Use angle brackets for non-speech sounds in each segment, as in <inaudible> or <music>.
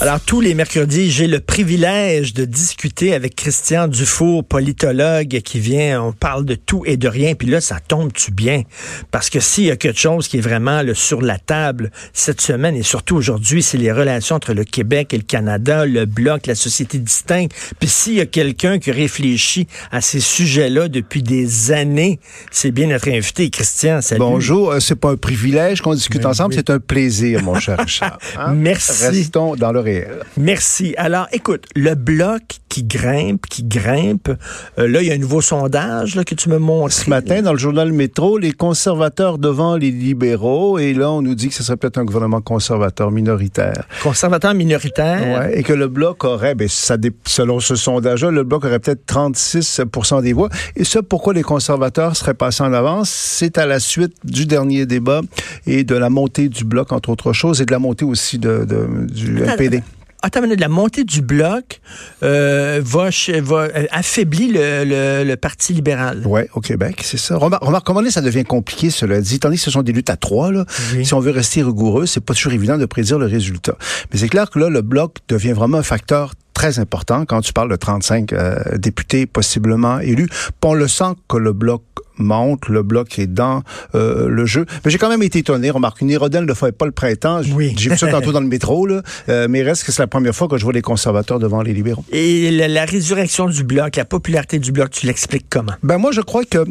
Alors, tous les mercredis, j'ai le privilège de discuter avec Christian Dufour, politologue, qui vient, on parle de tout et de rien, puis là, ça tombe-tu bien? Parce que s'il y a quelque chose qui est vraiment le, sur la table cette semaine, et surtout aujourd'hui, c'est les relations entre le Québec et le Canada, le Bloc, la société distincte. Puis s'il y a quelqu'un qui réfléchit à ces sujets-là depuis des années, c'est bien notre invité, Christian. Salut. Bonjour, euh, c'est pas un privilège qu'on discute Ben ensemble, oui. c'est un plaisir, mon cher Richard. <laughs> Hein? Merci. Restons dans le Merci. Alors, écoute, le bloc qui grimpe, qui grimpe, euh, là, il y a un nouveau sondage là, que tu me montres. Ce matin, dans le journal Métro, les conservateurs devant les libéraux, et là, on nous dit que ce serait peut-être un gouvernement conservateur minoritaire. Conservateur minoritaire? Ouais, et que le Bloc aurait, ben, ça selon ce sondage-là, le Bloc aurait peut-être 36% des voix. Et ça, pourquoi les conservateurs seraient passés en avance? C'est à la suite du dernier débat et de la montée du Bloc, entre autres choses, et de la montée aussi de, de- du Attends, NPD. Attends une minute, la montée du bloc euh, va, euh, affaiblir le, le- le Parti libéral. Oui, au Québec, c'est ça. Remar- Remarque, comment ça devient compliqué, cela dit. Tandis que ce sont des luttes à trois, là. Oui. Si on veut rester rigoureux, c'est pas toujours évident de prédire le résultat. Mais c'est clair que là, le bloc devient vraiment un facteur très important quand tu parles de 35 euh, députés possiblement élus. On le sent que le bloc monte, le bloc est dans euh, le jeu. Mais j'ai quand même été étonné. Remarque, une hirondelle ne fait pas le printemps. Oui. J'ai vu ça tantôt dans le métro, là. Euh, mais reste que c'est la première fois que je vois les conservateurs devant les libéraux. Et la, la résurrection du bloc, la popularité du bloc, tu l'expliques comment? Ben moi, je crois que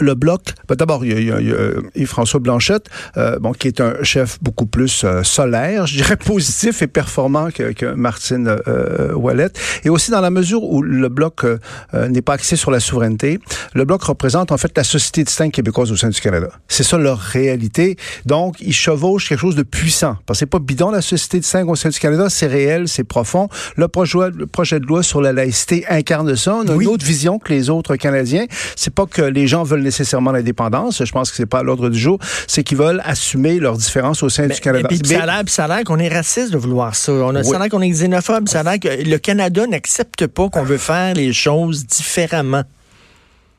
le- bloc, ben d'abord, il y a, il y a- il y a, euh, Yves-François Blanchette, euh, bon, qui est un chef beaucoup plus euh, solaire, je dirais <laughs> positif et performant que, que Martine euh, Ouellet. Et aussi dans la mesure où le bloc euh, euh, n'est pas axé sur la souveraineté, le bloc représente en fait la société distincte québécoise au sein du Canada. C'est ça leur réalité. Donc, ils chevauchent quelque chose de puissant. Parce que c'est pas bidon la société distincte au sein du Canada, c'est réel, c'est profond. Le projet, le projet de loi sur la laïcité incarne ça. On a Oui. une autre vision que les autres Canadiens. C'est pas que les gens veulent nécessairement l'indépendance. Je pense que c'est pas à l'ordre du jour. C'est qu'ils veulent assumer leurs différences au sein du Canada. puis Mais- ça a l'air- ça a qu'on est raciste de vouloir ça. On a, Ça a Oui. l'air qu'on est xénophobe. Ça a l'air que le Canada n'accepte pas qu'on veut faire les choses différemment.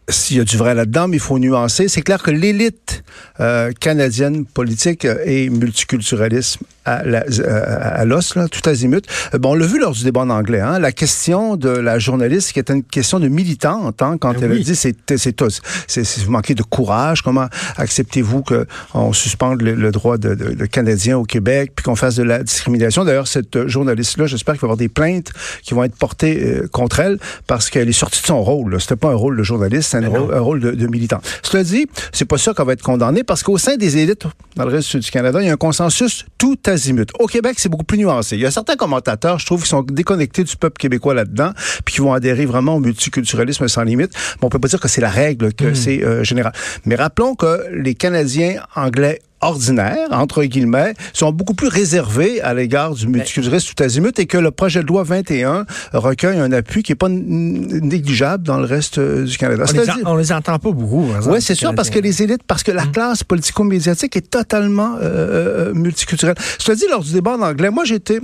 s'il y a du vrai là-dedans, mais il faut nuancer. C'est clair que l'élite euh, canadienne politique est multiculturalisme à euh, à l'os, là, tout azimut. Euh, Bon, on l'a vu lors du débat en anglais. Hein, la question de la journaliste, qui était une question de militante, hein, quand Ben elle oui. a dit c'est c'est vous manquez de courage. Comment acceptez-vous que on suspende le, le droit de, de, de Canadiens au Québec, puis qu'on fasse de la discrimination? D'ailleurs, cette journaliste-là, j'espère qu'il va y avoir des plaintes qui vont être portées euh, contre elle parce qu'elle est sortie de son rôle. C'était pas un rôle de journaliste, c'est un, rôle, un rôle de, de militant. Cela dit, c'est pas ça qu'on va être condamné parce qu'au sein des élites dans le reste du Canada, il y a un consensus tout azimut. Au Québec, c'est beaucoup plus nuancé. Il y a certains commentateurs, je trouve, qui sont déconnectés du peuple québécois là-dedans, puis qui vont adhérer vraiment au multiculturalisme sans limite. Mais on peut pas dire que c'est la règle, que c'est euh, général. Mais rappelons que les Canadiens anglais ordinaires, entre guillemets, sont beaucoup plus réservés à l'égard du multiculturalisme tout azimut et que le projet de loi 21 recueille un appui qui est pas négligeable dans le reste euh, du Canada. On les, en- on les entend pas beaucoup. exemple, oui, c'est sûr, parce que les élites, parce que la classe politico-médiatique est totalement euh, euh, multiculturelle. Je te dis, lors du débat en anglais, moi, j'étais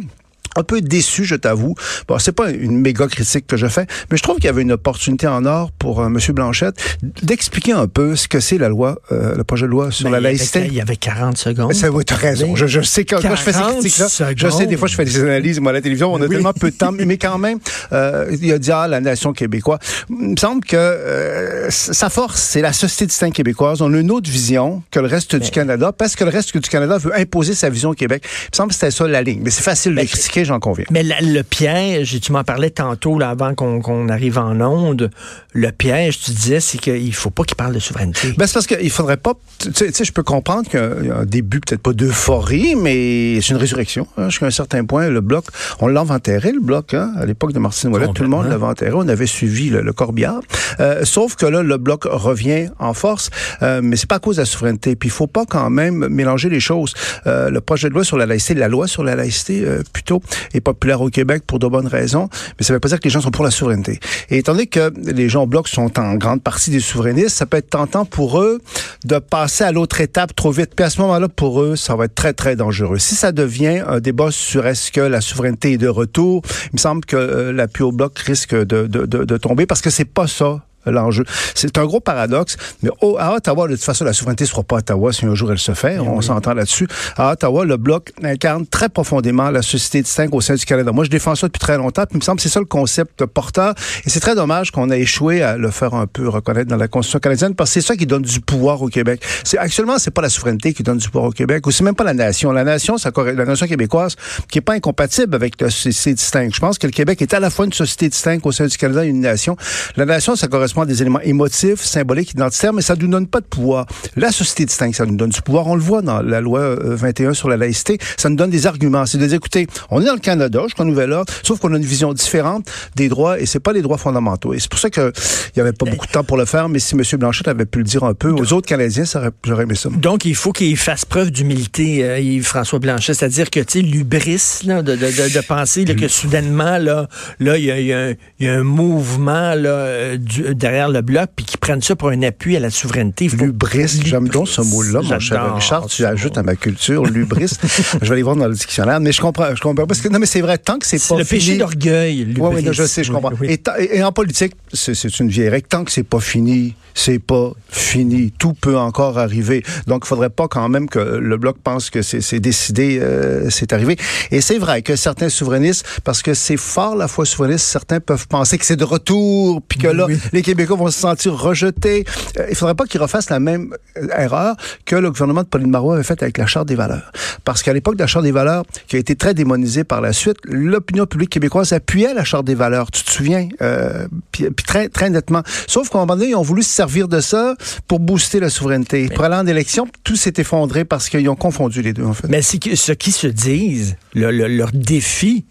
un peu déçu, je t'avoue. Bon, c'est pas une méga critique que je fais, mais je trouve qu'il y avait une opportunité en or pour euh, M. Blanchette d'expliquer un peu ce que c'est la loi, euh, le projet de loi sur Ben, la il y avait- laïcité. Il y avait 40 secondes. Ça, oui, t'as raison. Je, je sais quand je fais ces 40 critiques-là, je sais, des fois, je fais des analyses, moi, à la télévision, on a Oui. tellement peu de temps, mais quand même, euh, il a dit, ah, la nation québécoise. Il me semble que euh, sa force, c'est la société distincte québécoise. On a une autre vision que le reste du Canada, parce que le reste du Canada veut imposer sa vision au Québec. Il me semble que c'était ça la ligne. Mais c'est facile de Mais- les critiquer, j'en conviens. Mais la- le piège, tu m'en parlais tantôt là, avant qu'on arrive en onde, le piège, tu disais, c'est qu'il faut pas qu'il parle de souveraineté. Ben, c'est parce qu'il faudrait pas. Tu sais, je peux comprendre qu'il y a un début, peut-être pas d'euphorie, mais c'est une résurrection. hein, Jusqu'à un certain point, le bloc, on l'avait enterré, le bloc, hein, à l'époque de Martine Ouellet, tout le monde l'avait enterré. On avait suivi le, le corbillard. Euh, sauf que là, le bloc revient en force, euh, mais c'est pas à cause de la souveraineté. Puis il faut pas quand même mélanger les choses. Euh, le projet de loi sur la laïcité, la loi sur la laïcité, euh, plutôt, est populaire au Québec pour de bonnes raisons, mais ça veut pas dire que les gens sont pour la souveraineté. Et étant donné que les gens au bloc sont en grande partie des souverainistes, ça peut être tentant pour eux de passer à l'autre étape trop vite. Puis à ce moment-là, pour eux, ça va être très, très dangereux. Si ça devient un débat sur est-ce que la souveraineté est de retour, il me semble que euh, l'appui au bloc risque de, de, de, de tomber parce que c'est pas ça l'enjeu. C'est un gros paradoxe, mais à Ottawa, de toute façon, la souveraineté ne sera pas à Ottawa si un jour elle se fait. Eh on s'entend là-dessus. À Ottawa, le Bloc incarne très profondément la société distincte au sein du Canada. Moi, je défends ça depuis très longtemps, puis il me semble que c'est ça le concept porteur. Et c'est très dommage qu'on ait échoué à le faire un peu reconnaître dans la Constitution canadienne, parce que c'est ça qui donne du pouvoir au Québec. C'est Actuellement, c'est pas la souveraineté qui donne du pouvoir au Québec, ou c'est même pas la nation. La nation, ça, la nation québécoise, qui est pas incompatible avec la société distincte. Je pense que le Québec est à la fois une société distincte au sein du Canada et une nation. La nation, ça correspond des éléments émotifs, symboliques, identitaires, mais ça ne nous donne pas de pouvoir. La société distincte, ça nous donne du pouvoir. On le voit dans la loi 21 euh, sur la laïcité. Ça nous donne des arguments. C'est de dire, écoutez, on est dans le Canada, je crois nouvelle ordre, sauf qu'on a une vision différente des droits et c'est pas les droits fondamentaux. Et c'est pour ça qu'il n'y avait pas beaucoup de temps pour le faire, mais si M. Blanchette avait pu le dire un peu aux autres Canadiens, j'aurais aimé ça. Donc, il faut qu'il fasse preuve d'humilité, euh, François Blanchet, c'est-à-dire que, tu sais, l'ubris, de, de, de, penser que soudainement, là, là, il y a, y a, un mouvement là, euh, derrière le bloc, puis qu'ils prennent ça pour un appui à la souveraineté. L'ubris, j'aime donc ce mot-là, mon cher Richard, tu ajoutes à ma culture, l'ubris. <laughs> je vais aller voir dans le dictionnaire, mais je comprends, je comprends, parce que, non, mais c'est vrai, tant que c'est pas le péché d'orgueil, Oui, oui, je sais, je comprends. Et, en politique, c'est une vieille règle, tant que c'est pas fini, c'est pas fini. Tout peut encore arriver. Donc, il faudrait pas quand même que le bloc pense que c'est décidé, euh, c'est arrivé. Et c'est vrai que certains souverainistes, parce que c'est fort la foi souverainiste, certains peuvent penser que c'est de retour, puis que là, les Québécois vont se sentir rejetés. Euh, il faudrait pas qu'ils refassent la même euh, erreur que le gouvernement de Pauline Marois avait faite avec la Charte des valeurs. Parce qu'à l'époque de la Charte des valeurs, qui a été très démonisée par la suite, l'opinion publique québécoise appuyait la Charte des valeurs. Tu te souviens? Euh, puis, très, très nettement. Sauf qu'à un moment donné, ils ont voulu servir de ça pour booster la souveraineté. Pour aller en élection, tout s'est effondré parce qu'ils ont confondu les deux, en fait. Mais ce qui se disent, leur défi,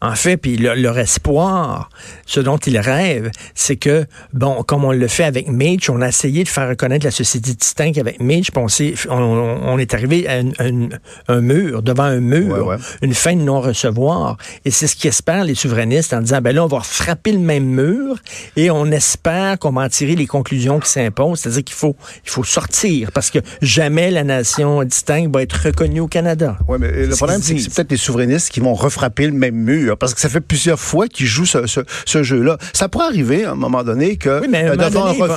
en fait, puis leur, espoir, ce dont ils rêvent, c'est que, bon, comme on le fait avec Mitch, on a essayé de faire reconnaître la société distincte avec Mitch, puis on, on, est arrivé à un, mur, devant un mur, une fin de non-recevoir. Et c'est ce qu'espèrent les souverainistes en disant, ben là, on va frapper le même mur et on espère qu'on va en tirer les conclusions qui s'imposent. C'est-à-dire qu'il faut, il faut sortir parce que jamais la nation distincte va être reconnue au Canada. Oui, mais le problème, c'est que c'est peut-être les souverainistes qui vont refrapper le même mur parce que ça fait plusieurs fois qu'ils jouent ce, ce, jeu-là. Ça pourrait arriver à un moment donné que oui, mais euh,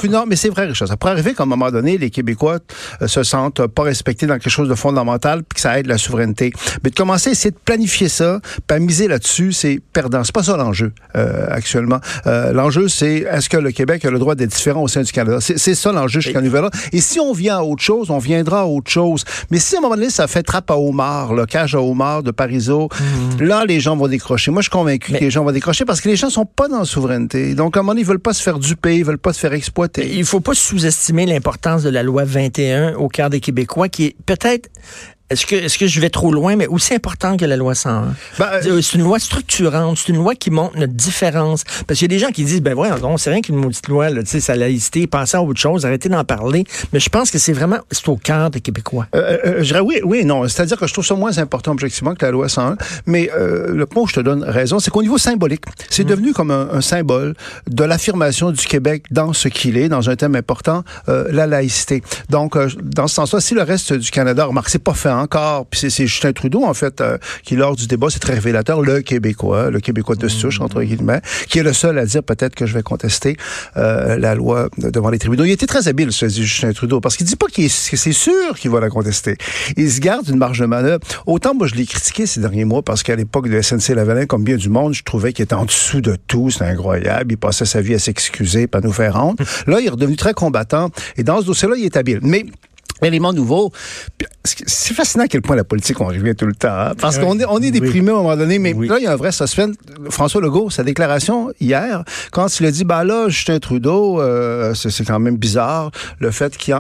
Non, mais c'est vrai, Richard. Ça pourrait arriver qu'à un moment donné, les Québécois euh, se sentent pas respectés dans quelque chose de fondamental puis que ça aide la souveraineté. Mais de commencer à essayer de planifier ça, pas miser là-dessus, c'est perdant. C'est pas ça l'enjeu euh, actuellement. l'enjeu, c'est est-ce que le Québec a le droit d'être différent au sein du Canada? C'est ça l'enjeu jusqu'à nouvel Et si on vient à autre chose, on viendra à autre chose. Mais si à un moment donné, ça fait trappe à homard, le cage à homard de Parizeau, mhm. là, les gens vont décrocher. Moi, je suis convaincu que les gens vont décrocher parce que les gens sont pas dans la souveraineté. Donc, à un moment donné, ils veulent pas se faire duper, ils veulent pas se faire exploiter. Il faut pas sous-estimer l'importance de la loi 21 au cœur des Québécois, qui est peut-être est-ce que, est-ce que je vais trop loin, mais aussi important que la loi 101? Ben, euh, c'est une loi structurante, c'est une loi qui montre notre différence. Parce qu'il y a des gens qui disent, ben voyons, c'est rien qu'une maudite loi, là, tu sais, sa laïcité, pensez à autre chose, arrêtez d'en parler. Mais je pense que c'est vraiment, c'est au cœur des Québécois. Euh, euh, je dirais oui, oui, non. C'est-à-dire que je trouve ça moins important objectivement que la loi 101. Mais le point où je te donne raison, c'est qu'au niveau symbolique, c'est mm. devenu comme un, symbole de l'affirmation du Québec dans ce qu'il est, dans un thème important, la laïcité. Donc, dans ce sens-là, si le reste du Canada, remarque, c'est pas fait encore, puis c'est Justin Trudeau, en fait, euh, qui, lors du débat, c'est très révélateur, le Québécois, le Québécois de souche, entre guillemets, qui est le seul à dire peut-être que je vais contester euh, la loi devant les tribunaux. Il était très habile, ce Justin Trudeau, parce qu'il dit pas qu'il que c'est sûr qu'il va la contester. Il se garde une marge de manœuvre. Autant, moi, je l'ai critiqué ces derniers mois, parce qu'à l'époque de SNC Lavalin, comme bien du monde, je trouvais qu'il était en dessous de tout, c'est incroyable. Il passait sa vie à s'excuser, pas nous faire honte. <laughs> Là, il est redevenu très combattant, et dans ce dossier-là, il est habile. Mais élément nouveau. C'est fascinant à quel point la politique, on revient tout le temps. Hein, parce qu'on est, on est déprimé à un moment donné, mais là, il y a un vrai suspense. François Legault, sa déclaration hier, quand il a dit, bah là, Justin Trudeau, euh, c'est quand même bizarre, le fait qu'il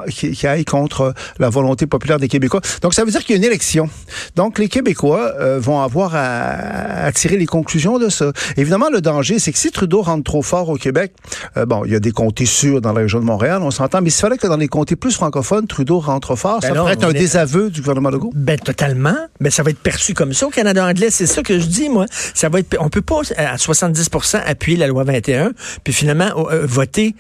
aille contre la volonté populaire des Québécois. Donc, ça veut dire qu'il y a une élection. Donc, les Québécois euh, vont avoir à, tirer les conclusions de ça. Évidemment, le danger, c'est que si Trudeau rentre trop fort au Québec, euh, bon, il y a des comtés sûrs dans la région de Montréal, on s'entend, mais s'il fallait que dans les comtés plus francophones, Trudeau rentre fort, ça ben pourrait être un désaveu du gouvernement Legault? Ben, totalement. Ben, ça va être perçu comme ça au Canada anglais. C'est ça que je dis, moi. Ça va être, on peut pas, à 70% appuyer la loi 21, puis finalement, euh, voter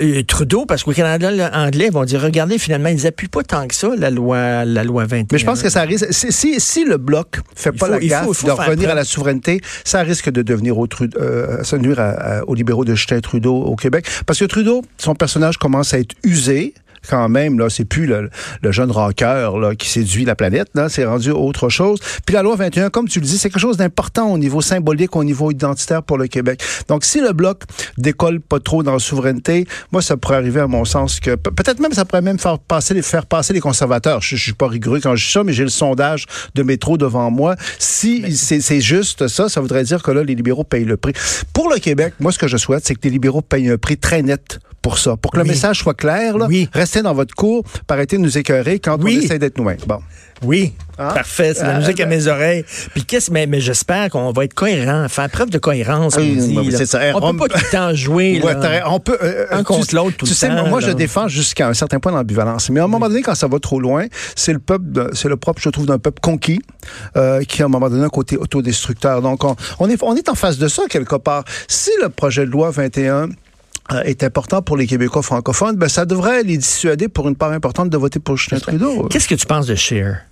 euh, Trudeau, parce qu'au Canada anglais, vont dire, regardez, finalement, ils appuient pas tant que ça la loi, la loi 21. Mais je pense que ça risque, si, si, le bloc fait pas la gaffe de revenir à la souveraineté, ça risque de devenir au euh, ça nuire aux libéraux de Justin Trudeau au Québec. Parce que Trudeau, son personnage commence à être usé quand même, là, c'est plus le, jeune rocker là, qui séduit la planète, là, c'est rendu autre chose. Puis la loi 21, comme tu le dis, c'est quelque chose d'important au niveau symbolique, au niveau identitaire pour le Québec. Donc, si le bloc décolle pas trop dans la souveraineté, moi, ça pourrait arriver à mon sens que peut-être même ça pourrait même faire passer les, faire passer les conservateurs. Je, je suis pas rigoureux quand je dis ça, mais j'ai le sondage de métro devant moi. Si c'est juste ça, ça voudrait dire que là, les libéraux payent le prix. Pour le Québec, moi, ce que je souhaite, c'est que les libéraux payent un prix très net pour ça, pour que le message soit clair. Là, oui. Restez dans votre cours, pour arrêter de nous écœurer quand on essaie d'être nous Bon. Oui, hein? parfait. C'est la euh, musique à mes oreilles. Puis qu'est-ce, mais, mais j'espère qu'on va être cohérent, faire preuve de cohérence. Oui, on, ça. on, peut pas <laughs> tout le temps jouer. on peut euh, un contre l'autre tout tu sais, Moi, je défends jusqu'à un certain point d'ambivalence. Mais à un moment donné, quand ça va trop loin, c'est le peuple, c'est le propre, je trouve, d'un peuple conquis euh, qui, à un moment donné, un côté autodestructeur. Donc, on, on, est, on est en face de ça quelque part. Si le projet de loi 21 euh, est important pour les Québécois francophones, ben ça devrait les dissuader pour une part importante de voter pour Justin Trudeau. Qu'est-ce que tu penses de Scheer?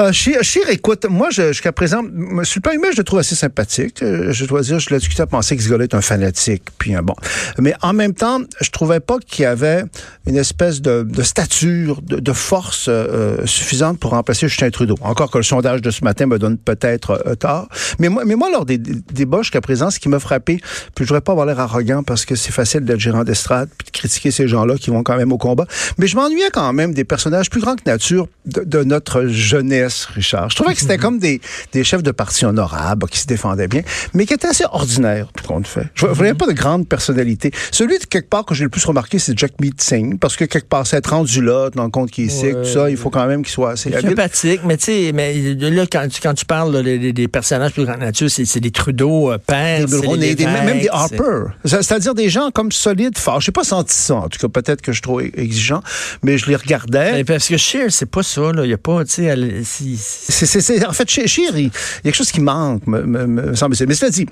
Euh, Chir, écoute, moi, jusqu'à présent, sur le plan humain, je le trouve assez sympathique. Euh, je dois dire, je l'ai discuté à penser que ce gars-là est un fanatique. Puis, bon. Mais en même temps, je trouvais pas qu'il y avait une espèce de, de stature, de, de force euh, suffisante pour remplacer Justin Trudeau. Encore que le sondage de ce matin me donne peut-être euh, tort. Mais moi, mais moi, lors des, des débats jusqu'à présent, ce qui m'a frappé, puis je voudrais pas avoir l'air arrogant parce que c'est facile d'être gérant d'estrade puis de critiquer ces gens-là qui vont quand même au combat. Mais je m'ennuyais quand même des personnages plus grands que nature de, de notre jeunesse Richard. Je trouvais que c'était comme des, des chefs de parti honorables qui se défendaient bien, mais qui étaient assez ordinaires, tout compte fait. Je ne voyais pas de grande personnalité. Celui, de quelque part, que j'ai le plus remarqué, c'est Jack Meeting, parce que quelque part, c'est rendu là, dans le compte qu'il est sick, tout ça, il faut quand même qu'il soit assez sympathique, mais tu sais, mais là, quand, quand tu parles des, personnages plus grande nature, c'est des Trudeau, euh, père, des, des, même des Harper. C'est-à-dire des gens comme solides, forts. Je n'ai pas senti ça, en tout cas, peut-être que je suis trop exigeant, mais je les regardais. parce que Shear, c'est pas ça, là. Il n'y a pas, tu sais, c'est, en fait, chez, il y a quelque chose qui manque, me, me, me semble Mais cela dit,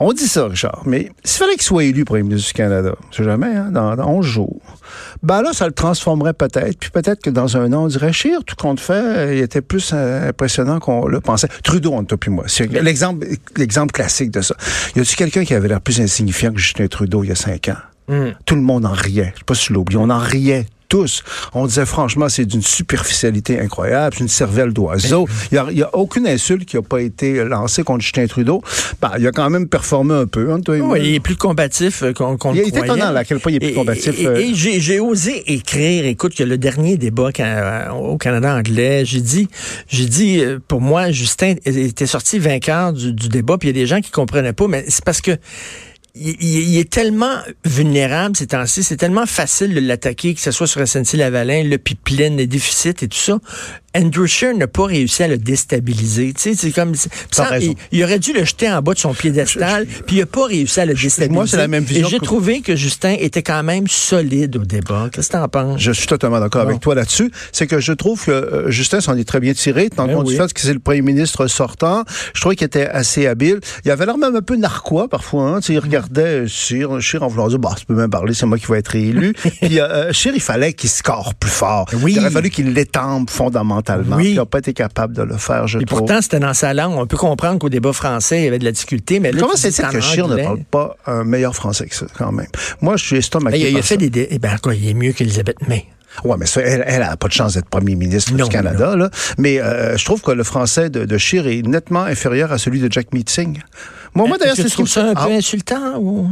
on dit ça, Richard, mais s'il fallait qu'il soit élu premier ministre du Canada, je sais jamais, hein, dans, dans 11 jours, ben là, ça le transformerait peut-être, puis peut-être que dans un an, on dirait, Chir, tout compte fait, il était plus euh, impressionnant qu'on le pensait. Trudeau, ne plus moi. C'est l'exemple, l'exemple classique de ça. Y a-tu quelqu'un qui avait l'air plus insignifiant que Justin Trudeau il y a cinq ans? Hmm. Tout le monde en riait. Je sais pas si je l'oublie. On en riait tous. On disait franchement, c'est d'une superficialité incroyable, c'est une cervelle d'oiseau. Il n'y a, aucune insulte qui n'a pas été lancée contre Justin Trudeau. Ben, il a quand même performé un peu. Hein, oui, il est plus combatif euh, qu'on qu Il est étonnant à quel point il est plus combatif. Et, euh. j'ai osé écrire, écoute, que le dernier débat euh, au Canada anglais, j'ai dit, j'ai dit, pour moi, Justin était sorti vainqueur du, du débat, puis il y a des gens qui comprenaient pas, mais c'est parce que il, est tellement vulnérable ces temps-ci, c'est tellement facile de l'attaquer, que ce soit sur SNC-Lavalin, le pipeline, les déficits et tout ça. Andrew Scheer n'a pas réussi à le déstabiliser. Tu sais, c'est comme ça, il, aurait dû le jeter en bas de son piédestal, puis il n'a pas réussi à le déstabiliser. Moi, c'est la même vision. Et j'ai trouvé que Justin était quand même solide au débat. Qu'est-ce que tu en penses? Je suis totalement d'accord avec toi là-dessus. C'est que je trouve que euh, Justin s'en est très bien tiré, tant ben compte du fait que c'est le premier ministre sortant. Je trouvais qu'il était assez habile. Il avait l'air même un peu narquois parfois. Hein. Tu sais, il regardait Scheer, Scheer en voulant dire, bah, tu peux même parler, c'est moi qui vais être réélu. <laughs> puis euh, Scheer, il fallait qu'il score plus fort. Oui. Il aurait fallu qu'il l'étampe fondamentalement oui. Il n'a pas été capable de le faire, je Et pourtant, c'était dans sa langue. On peut comprendre qu'au débat français, il y avait de la difficulté. Mais comment c'est que Scheer ne parle pas un meilleur français que ça, quand même? Moi, je suis estomaqué. Il, a fait des. Eh ben, quoi, il est mieux qu'Elisabeth May. Oui, mais elle, elle a pas de chance d'être premier ministre du Canada. Là. Mais euh, je trouve que le français de, de Scheer est nettement inférieur à celui de Jack Meeting. Moi, moi d'ailleurs, c'est ce que ça un peu ah. insultant ou?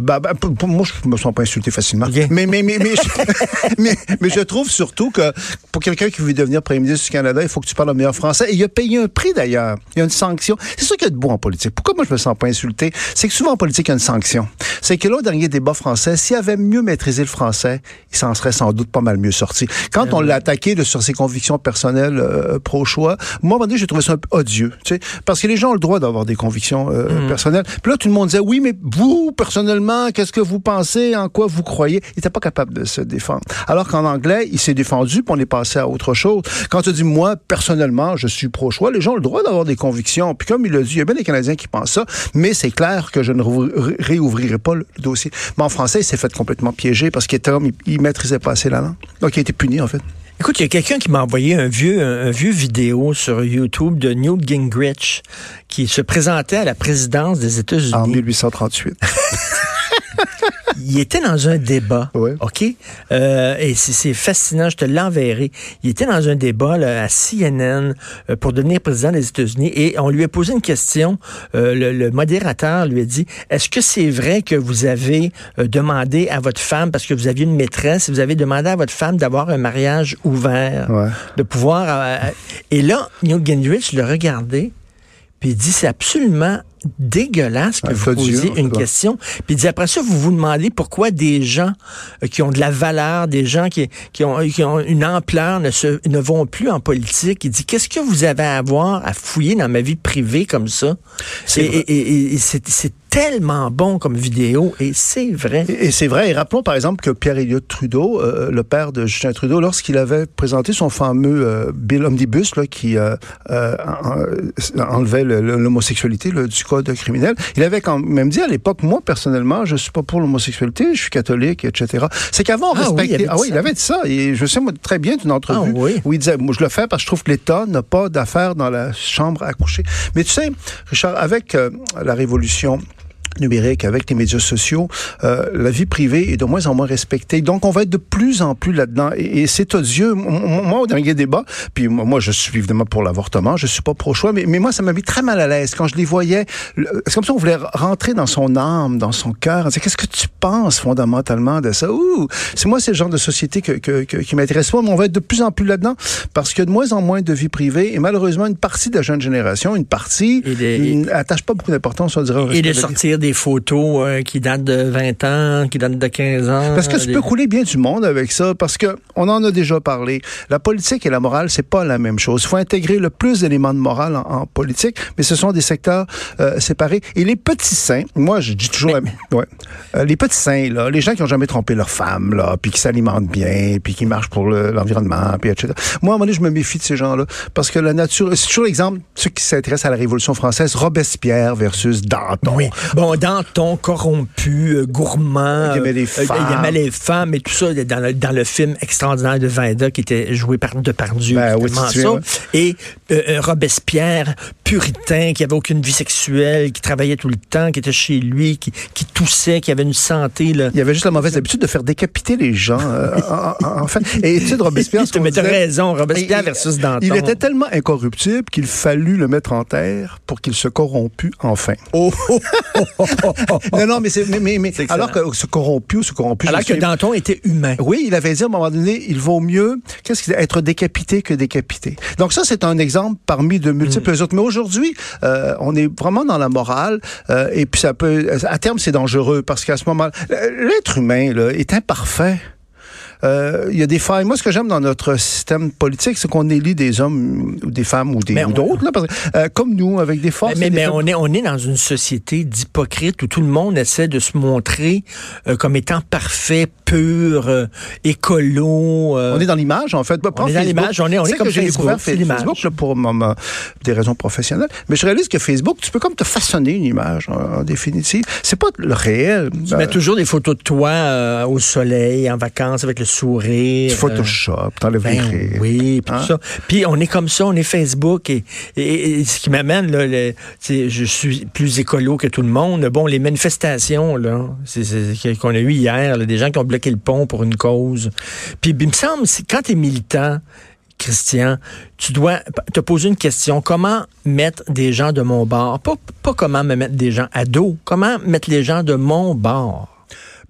Bah, bah pour, moi, je me sens pas insulté facilement. Mais, mais, mais, <laughs> mais, mais, je trouve surtout que pour quelqu'un qui veut devenir premier ministre du Canada, il faut que tu parles le meilleur français. Et il a payé un prix d'ailleurs. Il y a une sanction. C'est ça qu'il y a de beau en politique. Pourquoi moi je me sens pas insulté? C'est que souvent en politique, il y a une sanction. C'est que là, au dernier débat français, s'il avait mieux maîtrisé le français, il s'en serait sans doute pas mal mieux sorti. Quand on l'a attaqué de, sur ses convictions personnelles euh, pro-choix, moi, à un moment donné, j'ai trouvé ça un peu odieux. Tu sais, parce que les gens ont le droit d'avoir des convictions euh, mm. personnelles. Puis là, tout le monde disait, oui, mais vous, personnellement, qu'est-ce que vous pensez, en quoi vous croyez? Il n'était pas capable de se défendre. Alors qu'en anglais, il s'est défendu, puis on est passé à autre chose. Quand tu dis, moi, personnellement, je suis pro-choix, les gens ont le droit d'avoir des convictions. Puis comme il l'a dit, il y a bien des Canadiens qui pensent ça, mais c'est clair que je ne réouvrirai pas le dossier. Mais en français, il s'est fait complètement piéger parce qu'il était homme, il, maîtrisait pas assez la langue. Donc, il a été puni, en fait. Écoute, il y a quelqu'un qui m'a envoyé un vieux, un, vieux vidéo sur YouTube de Newt Gingrich qui se présentait à la présidence des États-Unis. En 1838. <laughs> il était dans un débat, OK? Euh, et c'est fascinant, je te l'enverrai. Il était dans un débat là, à CNN euh, pour devenir président des États-Unis et on lui a posé une question. Euh, le, modérateur lui a dit, est-ce que c'est vrai que vous avez demandé à votre femme, parce que vous aviez une maîtresse, vous avez demandé à votre femme d'avoir un mariage ouvert, de pouvoir... et là, Newt Gingrich le regardait, puis il dit, c'est absolument dégueulasse que vous posiez une question. Puis dit après ça, vous vous demandez pourquoi des gens euh, qui ont de la valeur, des gens qui, qui, ont, qui ont une ampleur ne, se, ne vont plus en politique. Il dit, qu'est-ce que vous avez à avoir à fouiller dans ma vie privée comme ça? Et, et, et c'est tellement bon comme vidéo et c'est vrai. Et, c'est vrai. Et rappelons par exemple que Pierre Elliott Trudeau, euh, le père de Justin Trudeau, lorsqu'il avait présenté son fameux euh, Bill Omnibus là, qui euh, enlevait l'homosexualité du code criminel, il avait quand même dit à l'époque, moi personnellement, je suis pas pour l'homosexualité, je suis catholique, etc. C'est qu'avant on ah respectait. ah oui, il avait dit ça. Et je sais moi, très bien d'une entrevue ah où il disait, moi je le fais parce que je trouve que l'État n'a pas d'affaires dans la chambre à coucher. Mais tu sais, Richard, avec la révolution numérique, avec les médias sociaux, euh, la vie privée est de moins en moins respectée. Donc, on va être de plus en plus là-dedans. Et, c'est odieux. Moi, au dernier débat, puis moi, je suis évidemment pour l'avortement, je suis pas pro-choix, mais, mais moi, ça m'a mis très mal à l'aise quand je les voyais. C'est comme ça on voulait rentrer dans son âme, dans son cœur. Qu'est-ce que tu penses fondamentalement de ça? Ouh, c'est moi, c'est le genre de société que, que, qui m'intéresse pas, mais on va être de plus en plus là-dedans parce qu'il y a de moins en moins de vie privée et malheureusement, une partie de la jeune génération, une partie, n'attache pas beaucoup d'importance, on dirait. Et de sortir des photos euh, qui datent de 20 ans, qui datent de 15 ans. Parce que tu peux couler bien du monde avec ça, parce que on en a déjà parlé. La politique et la morale, c'est pas la même chose. Il faut intégrer le plus d'éléments de morale en, politique, mais ce sont des secteurs euh, séparés. Et les petits saints, moi je dis toujours, ouais, euh, les petits saints, là, les gens qui ont jamais trompé leur femme, là, puis qui s'alimentent bien, puis qui marchent pour l'environnement, puis etc. Moi, à un moment donné, je me méfie de ces gens-là, parce que la nature, c'est toujours l'exemple, ceux qui s'intéressent à la Révolution française, Robespierre versus Danton. Oui. Bon, Danton corrompu, euh, gourmand. Il aimait les femmes. Euh, il aimait les femmes et tout ça dans le, dans le film extraordinaire de Vanda qui était joué par Depardieu. Ben, oui, ça. Et euh, Robespierre, puritain, qui avait aucune vie sexuelle, qui travaillait tout le temps, qui était chez lui, qui, qui toussait, qui avait une santé. Là. Il avait juste la mauvaise habitude de faire décapiter les gens. en, fait. Et tu sais, Robespierre... <laughs> tu as raison, Robespierre versus Danton. Il était tellement incorruptible qu'il fallut le mettre en terre pour qu'il se corrompu enfin. Oh, oh, oh, <laughs> non, non, mais c'est, mais, mais, alors que ce corrompu ou ce corrompu. Alors que Danton était humain. Oui, il avait dit à un moment donné, il vaut mieux, qu'est-ce qu'il être décapité que décapité. Donc ça, c'est un exemple parmi de multiples mm. autres. Mais aujourd'hui, euh, on est vraiment dans la morale, euh, et puis ça peut, à terme, c'est dangereux parce qu'à ce moment, l'être humain là, est imparfait. Euh, il y a des failles. Moi, ce que j'aime dans notre système politique, c'est qu'on élit des hommes ou des femmes ou des d'autres, euh, comme nous, avec des forces. Mais, mais, on est on est dans une société d'hypocrites où tout le monde essaie de se montrer euh, comme étant parfait, pur, écolo. on est dans l'image, en fait. on est dans l'image. On est on est, comme Facebook, Facebook là, pour des raisons professionnelles. Mais je réalise que Facebook, tu peux comme te façonner une image en, définitive. C'est pas le réel. Tu mets toujours des photos de toi au soleil, en vacances, avec le sourire. Photoshop, t'enlèves ben, Oui, puis hein? ça. Puis on est comme ça, on est Facebook. Et, ce qui m'amène, là, je suis plus écolo que tout le monde. Bon, les manifestations, là, qu'on a eu hier, des gens qui ont bloqué le pont pour une cause. Puis il me semble, quand tu es militant, Christian, tu dois te poser une question. Comment mettre des gens de mon bord? Pas, pas comment me mettre des gens à dos. Comment mettre les gens de mon bord?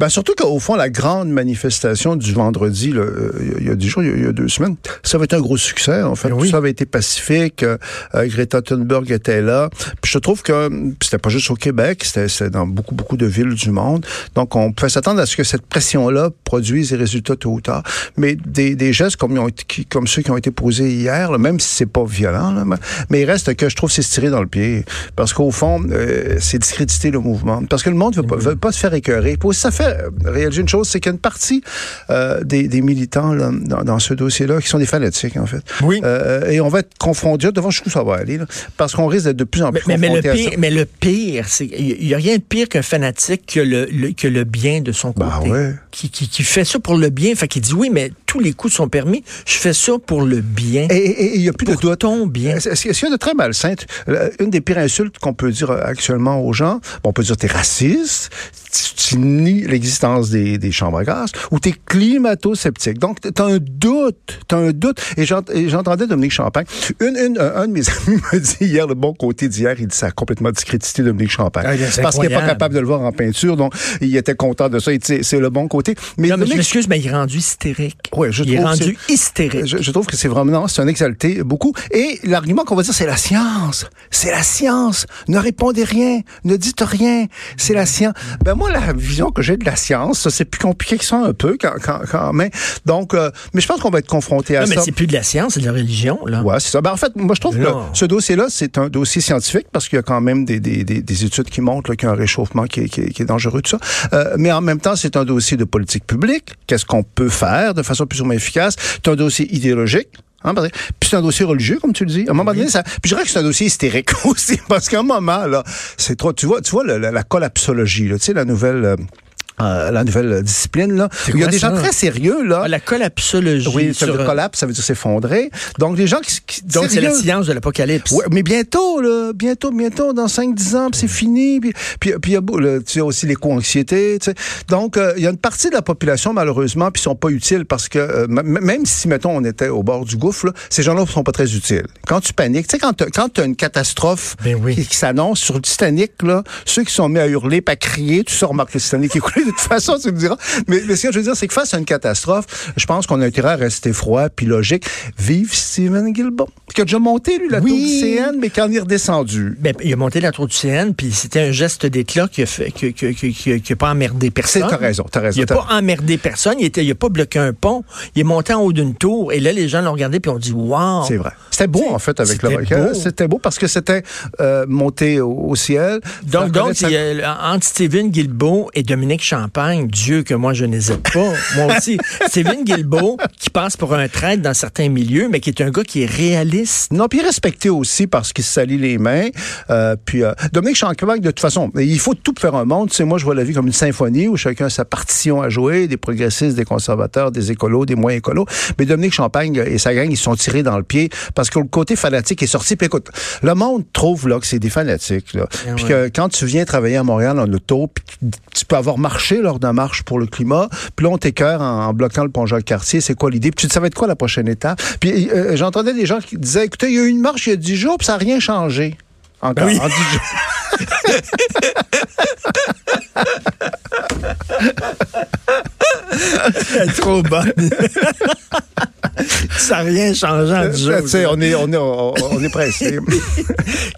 Ben, surtout qu'au fond, la grande manifestation du vendredi, là, euh, il y a dix jours, il y a deux semaines, ça va être un gros succès. En fait, tout oui. ça avait été pacifique. euh, euh, Greta Thunberg était là. Puis je trouve que c'était pas juste au Québec, c'était dans beaucoup, beaucoup de villes du monde. Donc, on pouvait s'attendre à ce que cette pression-là produise des résultats tôt ou tard. Mais des, des gestes comme, ils ont été- qui- comme ceux qui ont été posés hier, là, même si c'est pas violent, là, mais- il reste que je trouve c'est se tirer dans le pied. Parce qu'au fond, euh, c'est discréditer le mouvement. Parce que le monde veut pas, veut pas se faire écœurer. Puis ça fait réaliser une chose, c'est qu'il y a une partie euh, des, des militants là, dans, dans ce dossier-là qui sont des fanatiques, en fait. Oui. Euh, et on va être confronté, devant jusqu'où ça va aller, là, parce qu'on risque d'être de plus en Mais, plus mais, mais le confronté à pire, mais le pire, c'est il y a rien de pire qu'un fanatique que le, le- que le bien de son côté. Ben ouais. Qui, qui, qui fait ça pour le bien. Fait qu'il dit oui, mais tous les coups sont permis. Je fais ça pour le bien. Et- il n'y a plus de pour doute. ton bien. Est-ce est-ce qu'il y a de très malsain? Euh, Une des pires insultes qu'on peut dire euh, actuellement aux gens, on peut dire t'es raciste, tu, tu nies l'existence des, des chambres à gaz, ou t'es climato-sceptique. Donc, t'as un doute, t'as un doute. Et j'ent- et j'entendais Dominique Champagne. Une, une, un un de mes <laughs> amis me dit hier, le bon côté d'hier, il dit ça a complètement discrédité Dominique Champagne. Ah, c'est parce qu'il n'est pas capable de le voir en peinture, donc il était content de ça. Il dit, C'est c'est le bon côté. Mais Non, mais je m'excuse, mais il est rendu hystérique. Ouais, je il est rendu hystérique. je, je trouve que c'est vraiment, c'est un exalté beaucoup. Et l'argument qu'on va dire, c'est la science. C'est la science. Ne répondez rien. Ne dites rien. C'est la science. Ben, moi, la vision que j'ai de la science, ça, c'est plus compliqué que ça un peu quand, quand, quand même. Donc, euh, mais je pense qu'on va être confronté à Non, mais ça. c'est plus de la science, c'est de la religion, là. Ouais, c'est ça. Ben, en fait, moi, je trouve Non. que ce dossier-là, c'est un dossier scientifique parce qu'il y a quand même des, des, des, des études qui montrent qu'il y a un réchauffement qui est, qui est, qui est dangereux, tout ça. Euh, mais en même temps, c'est un dossier de politique publique. Qu'est-ce qu'on peut faire de façon plus ou moins efficace? C'est un dossier idéologique. Hein, puis c'est un dossier religieux, comme tu le dis. À un moment donné, ça. Puis je dirais que c'est un dossier hystérique <laughs> aussi, parce qu'à un moment, là, c'est trop. Tu vois, tu vois le- la, la collapsologie, là, tu sais, la nouvelle. euh, euh, la nouvelle discipline là. Il y a des gens très sérieux là. Ah, la collapsologie. oui, ça veut dire euh, collapse, ça veut dire s'effondrer. Donc les gens qui, qui Donc, c'est la science de l'apocalypse. Ouais, mais bientôt, là, bientôt, bientôt, dans 5-10 ans, puis c'est fini. Puis, puis, puis il y a le- tu sais, aussi l'éco-anxiété. tu sais. Donc, euh, il y a une partie de la population, malheureusement, puis ils sont pas utiles parce que euh, même si, mettons, on était au bord du gouffre, là, ces gens-là sont pas très utiles. Quand tu paniques, tu sais, quand tu as une catastrophe Ben oui. qui, qui s'annonce sur le Titanic, là, ceux qui sont mis à hurler, pas à crier, tu sors, remarque le Titanic est coulé <laughs> de toute façon, tu me diras. Mais, mais ce que je veux dire, c'est que face à une catastrophe, je pense qu'on a intérêt à rester froid puis logique. Vive Steven Guilbeault, qui a déjà monté, lui, la Oui. tour du CN, mais qui en est redescendu. Ben, il a monté la tour du CN, puis c'était un geste d'éclat qui a fait, qui, qui, qui, qui- qui a pas emmerdé personne. t'as raison, t'as raison. Il n'a pas emmerdé personne. Il était, il a pas bloqué un pont. Il est monté en haut d'une tour. Et là, les gens l'ont regardé puis ont dit, wow. C'est vrai. C'était beau, en fait, avec le beau. C'était beau parce que c'était euh, monté au, au ciel. Donc, donc il y a- entre Steven Guilbeault et Dominique Champagne, Dieu que moi je n'hésite pas. moi aussi. <laughs> Steven Guilbeault, qui passe pour un traître dans certains milieux, mais qui est un gars qui est réaliste. Non, puis respecté aussi parce qu'il se salit les mains. Euh, puis euh, Dominique Champagne, de toute façon, il faut tout faire un monde. Tu sais, moi, je vois la vie comme une symphonie où chacun a sa partition à jouer, des progressistes, des conservateurs, des écolos, des moins écolos. Mais Dominique Champagne et sa gang, ils sont tirés dans le pied parce que le côté fanatique est sorti. Puis écoute, le monde trouve là que c'est des fanatiques. Là. Ah puis ouais. que quand tu viens travailler à Montréal en auto, puis tu peux avoir marché lors d'un marche pour le climat, puis là, on t'écœure en, en bloquant le pont Jacques-Cartier. C'est quoi l'idée? Puis tu te savais de quoi la prochaine étape? Puis euh, j'entendais des gens qui disaient, écoutez, il y a eu une marche il y a 10 jours, puis ça n'a rien changé. Encore, Oui. en 10 jours. <laughs> Elle est trop bonne. <laughs> <laughs> Ça n'a rien changé en sais, on est, on est, on, on est pressé. <laughs>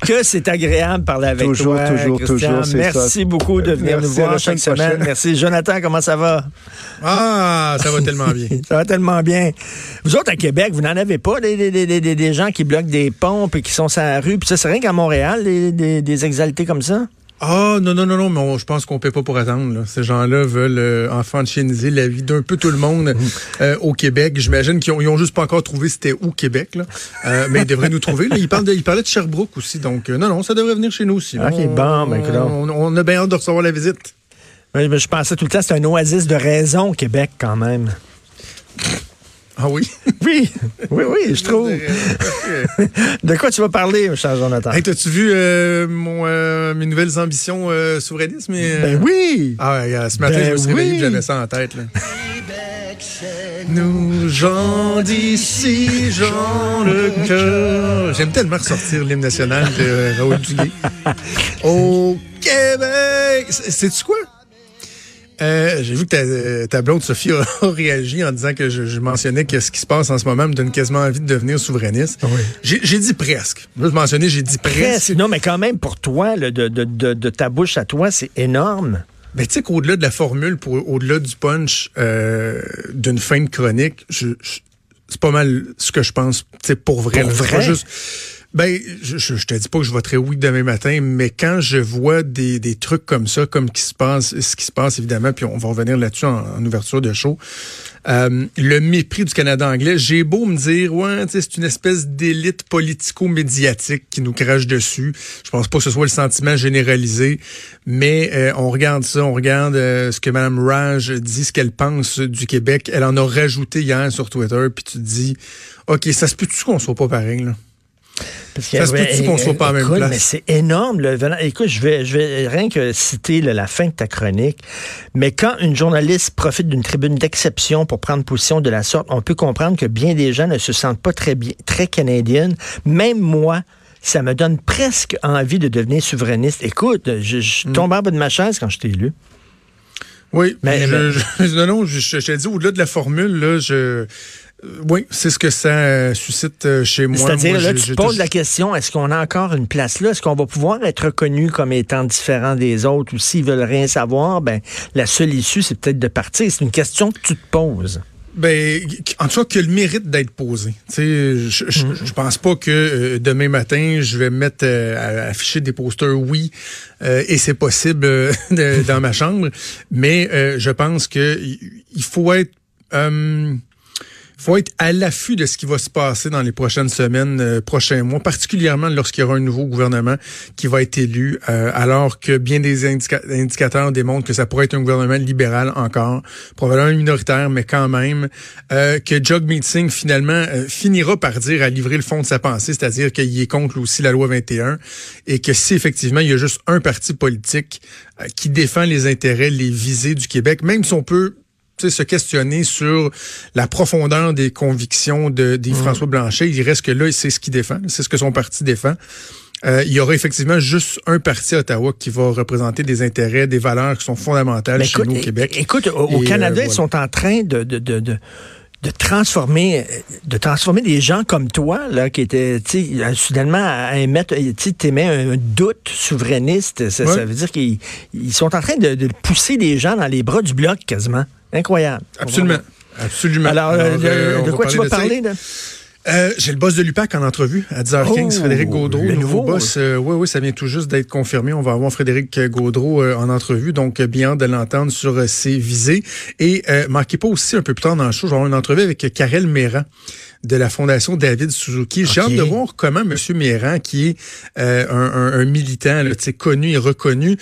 Que c'est agréable de parler avec Toujours, toi. toujours, Christian. toujours, c'est Merci ça. beaucoup de venir Merci, nous voir chaque semaine prochaine. Merci. Jonathan, comment ça va? Ah, ça va tellement bien. <laughs> Ça va tellement bien. Vous autres, à Québec, vous n'en avez pas des, des, des, des, des- des gens qui bloquent des pompes et qui sont sur la rue? Puis ça, c'est rien qu'à Montréal, des, des, des exaltés comme ça? Ah, non, non, non, non, mais on- je pense qu'on paie pas pour attendre. là. Ces gens-là veulent euh, enfantiser la vie d'un peu tout le monde euh, au Québec. J'imagine qu'ils ont, ils ont juste pas encore trouvé c'était où Québec, là. Euh, mais ils devraient nous trouver. Là. Ils, parlent de, ils parlaient de Sherbrooke aussi, donc euh, non, non, ça devrait venir chez nous aussi. Ok, bon, ben, on, on a bien hâte de recevoir la visite. Oui, mais je pensais tout le temps c'est un oasis de raison au Québec, quand même. Ah oui? <laughs> Oui, oui, oui, je trouve. <laughs> De quoi tu vas parler, cher Jonathan? hey, t'as-tu vu euh, mon, euh, mes nouvelles ambitions euh, souverainisme? et, euh, Ben oui! Ah, ouais, ce matin, Ben je me suis oui. réveillé j'avais ça en tête. Là. Nous, gens d'ici, gens le cœur. J'aime tellement ressortir l'hymne national de Raoul Duguay. Au Québec! C'est- Sais-tu quoi? Euh, j'ai vu que ta, ta blonde Sophie <laughs> a, réagi en disant que je, mentionnais que ce qui se passe en ce moment me donne quasiment envie de devenir souverainiste. Oui. J'ai dit presque. Je mentionner, j'ai dit presque. Non, mais quand même, pour toi, de, de, de, de ta bouche à toi, c'est énorme. Mais tu sais qu'au-delà de la formule, pour au-delà du punch euh, d'une fin de chronique, je, c'est pas mal ce que je pense. C'est pour vrai. Pour vrai? Juste, ben, je, je, te dis pas que je voterai oui demain matin, mais quand je vois des, des trucs comme ça, comme qui se passe, ce qui se passe évidemment, puis on va revenir là-dessus en, ouverture de show, euh, le mépris du Canada anglais, j'ai beau me dire, ouais, c'est une espèce d'élite politico-médiatique qui nous crache dessus. Je pense pas que ce soit le sentiment généralisé, mais euh, on regarde ça, on regarde euh, ce que Mme Raj dit, ce qu'elle pense du Québec. Elle en a rajouté hier sur Twitter, puis tu te dis, ok, ça se peut-tu qu'on soit pas pareil là? Parce ça se peut qu'on soit pas à même place? Mais c'est énorme. Écoute, je vais, je vais rien que citer la fin de ta chronique. Mais quand une journaliste profite d'une tribune d'exception pour prendre position de la sorte, on peut comprendre que bien des gens ne se sentent pas très bien, très canadiennes. Même moi, ça me donne presque envie de devenir souverainiste. Écoute, je, je mm. tombe en bas de ma chaise quand je t'ai élu. Oui, mais, je, <laughs> non, non, je, je, te dis, au-delà de la formule, là, je, oui, c'est ce que ça euh, suscite euh, chez moi. C'est-à-dire, là, tu te poses la question, est-ce qu'on a encore une place là? Est-ce qu'on va pouvoir être reconnu comme étant différent des autres? Ou s'ils veulent rien savoir, ben, la seule issue, c'est peut-être de partir. C'est une question que tu te poses. Ben, en tout cas, que le mérite d'être posé. je, je, mm-hmm. je, pense pas que demain matin, je vais mettre à afficher des posters oui, et c'est possible <laughs> dans ma chambre. Mais je pense que il faut être faut être à l'affût de ce qui va se passer dans les prochaines semaines, euh, prochains mois, particulièrement lorsqu'il y aura un nouveau gouvernement qui va être élu, euh, alors que bien des indicateurs démontrent que ça pourrait être un gouvernement libéral encore, probablement minoritaire, mais quand même, euh, que Jog Meeting finalement finira par dire à livrer le fond de sa pensée, c'est-à-dire qu'il est contre aussi la loi 21 et que si effectivement il y a juste un parti politique qui défend les intérêts, les visées du Québec, même si on peut se questionner sur la profondeur des convictions de, des mm. François Blanchet. Il reste que là, c'est ce qu'il défend, c'est ce que son parti défend. Euh, il y aura effectivement juste un parti à Ottawa qui va représenter des intérêts, des valeurs qui sont fondamentales chez nous au Québec. Écoute, au, Canada, euh, ils sont en train de, de, de, de de transformer de transformer des gens comme toi là qui étaient soudainement à émettre tu émets un doute souverainiste ça, veut dire qu'ils sont en train de, de, pousser des gens dans les bras du bloc quasiment Incroyable. Absolument. Absolument. Alors, euh, euh, de, quoi tu vas parler? Euh, j'ai le boss de l'UPAC en entrevue à 10h15, Frédéric Gaudreau, le nouveau, boss. oui, oui, ça vient tout juste d'être confirmé. On va avoir Frédéric Gaudreau en entrevue, donc bien de l'entendre sur ses visées. Et marquez pas aussi un peu plus tard dans le show, j'aurai une entrevue avec Karel Méran de la Fondation David Suzuki. J'ai hâte de voir comment M. Méran, qui est euh, un, un, un, militant là, connu et reconnu,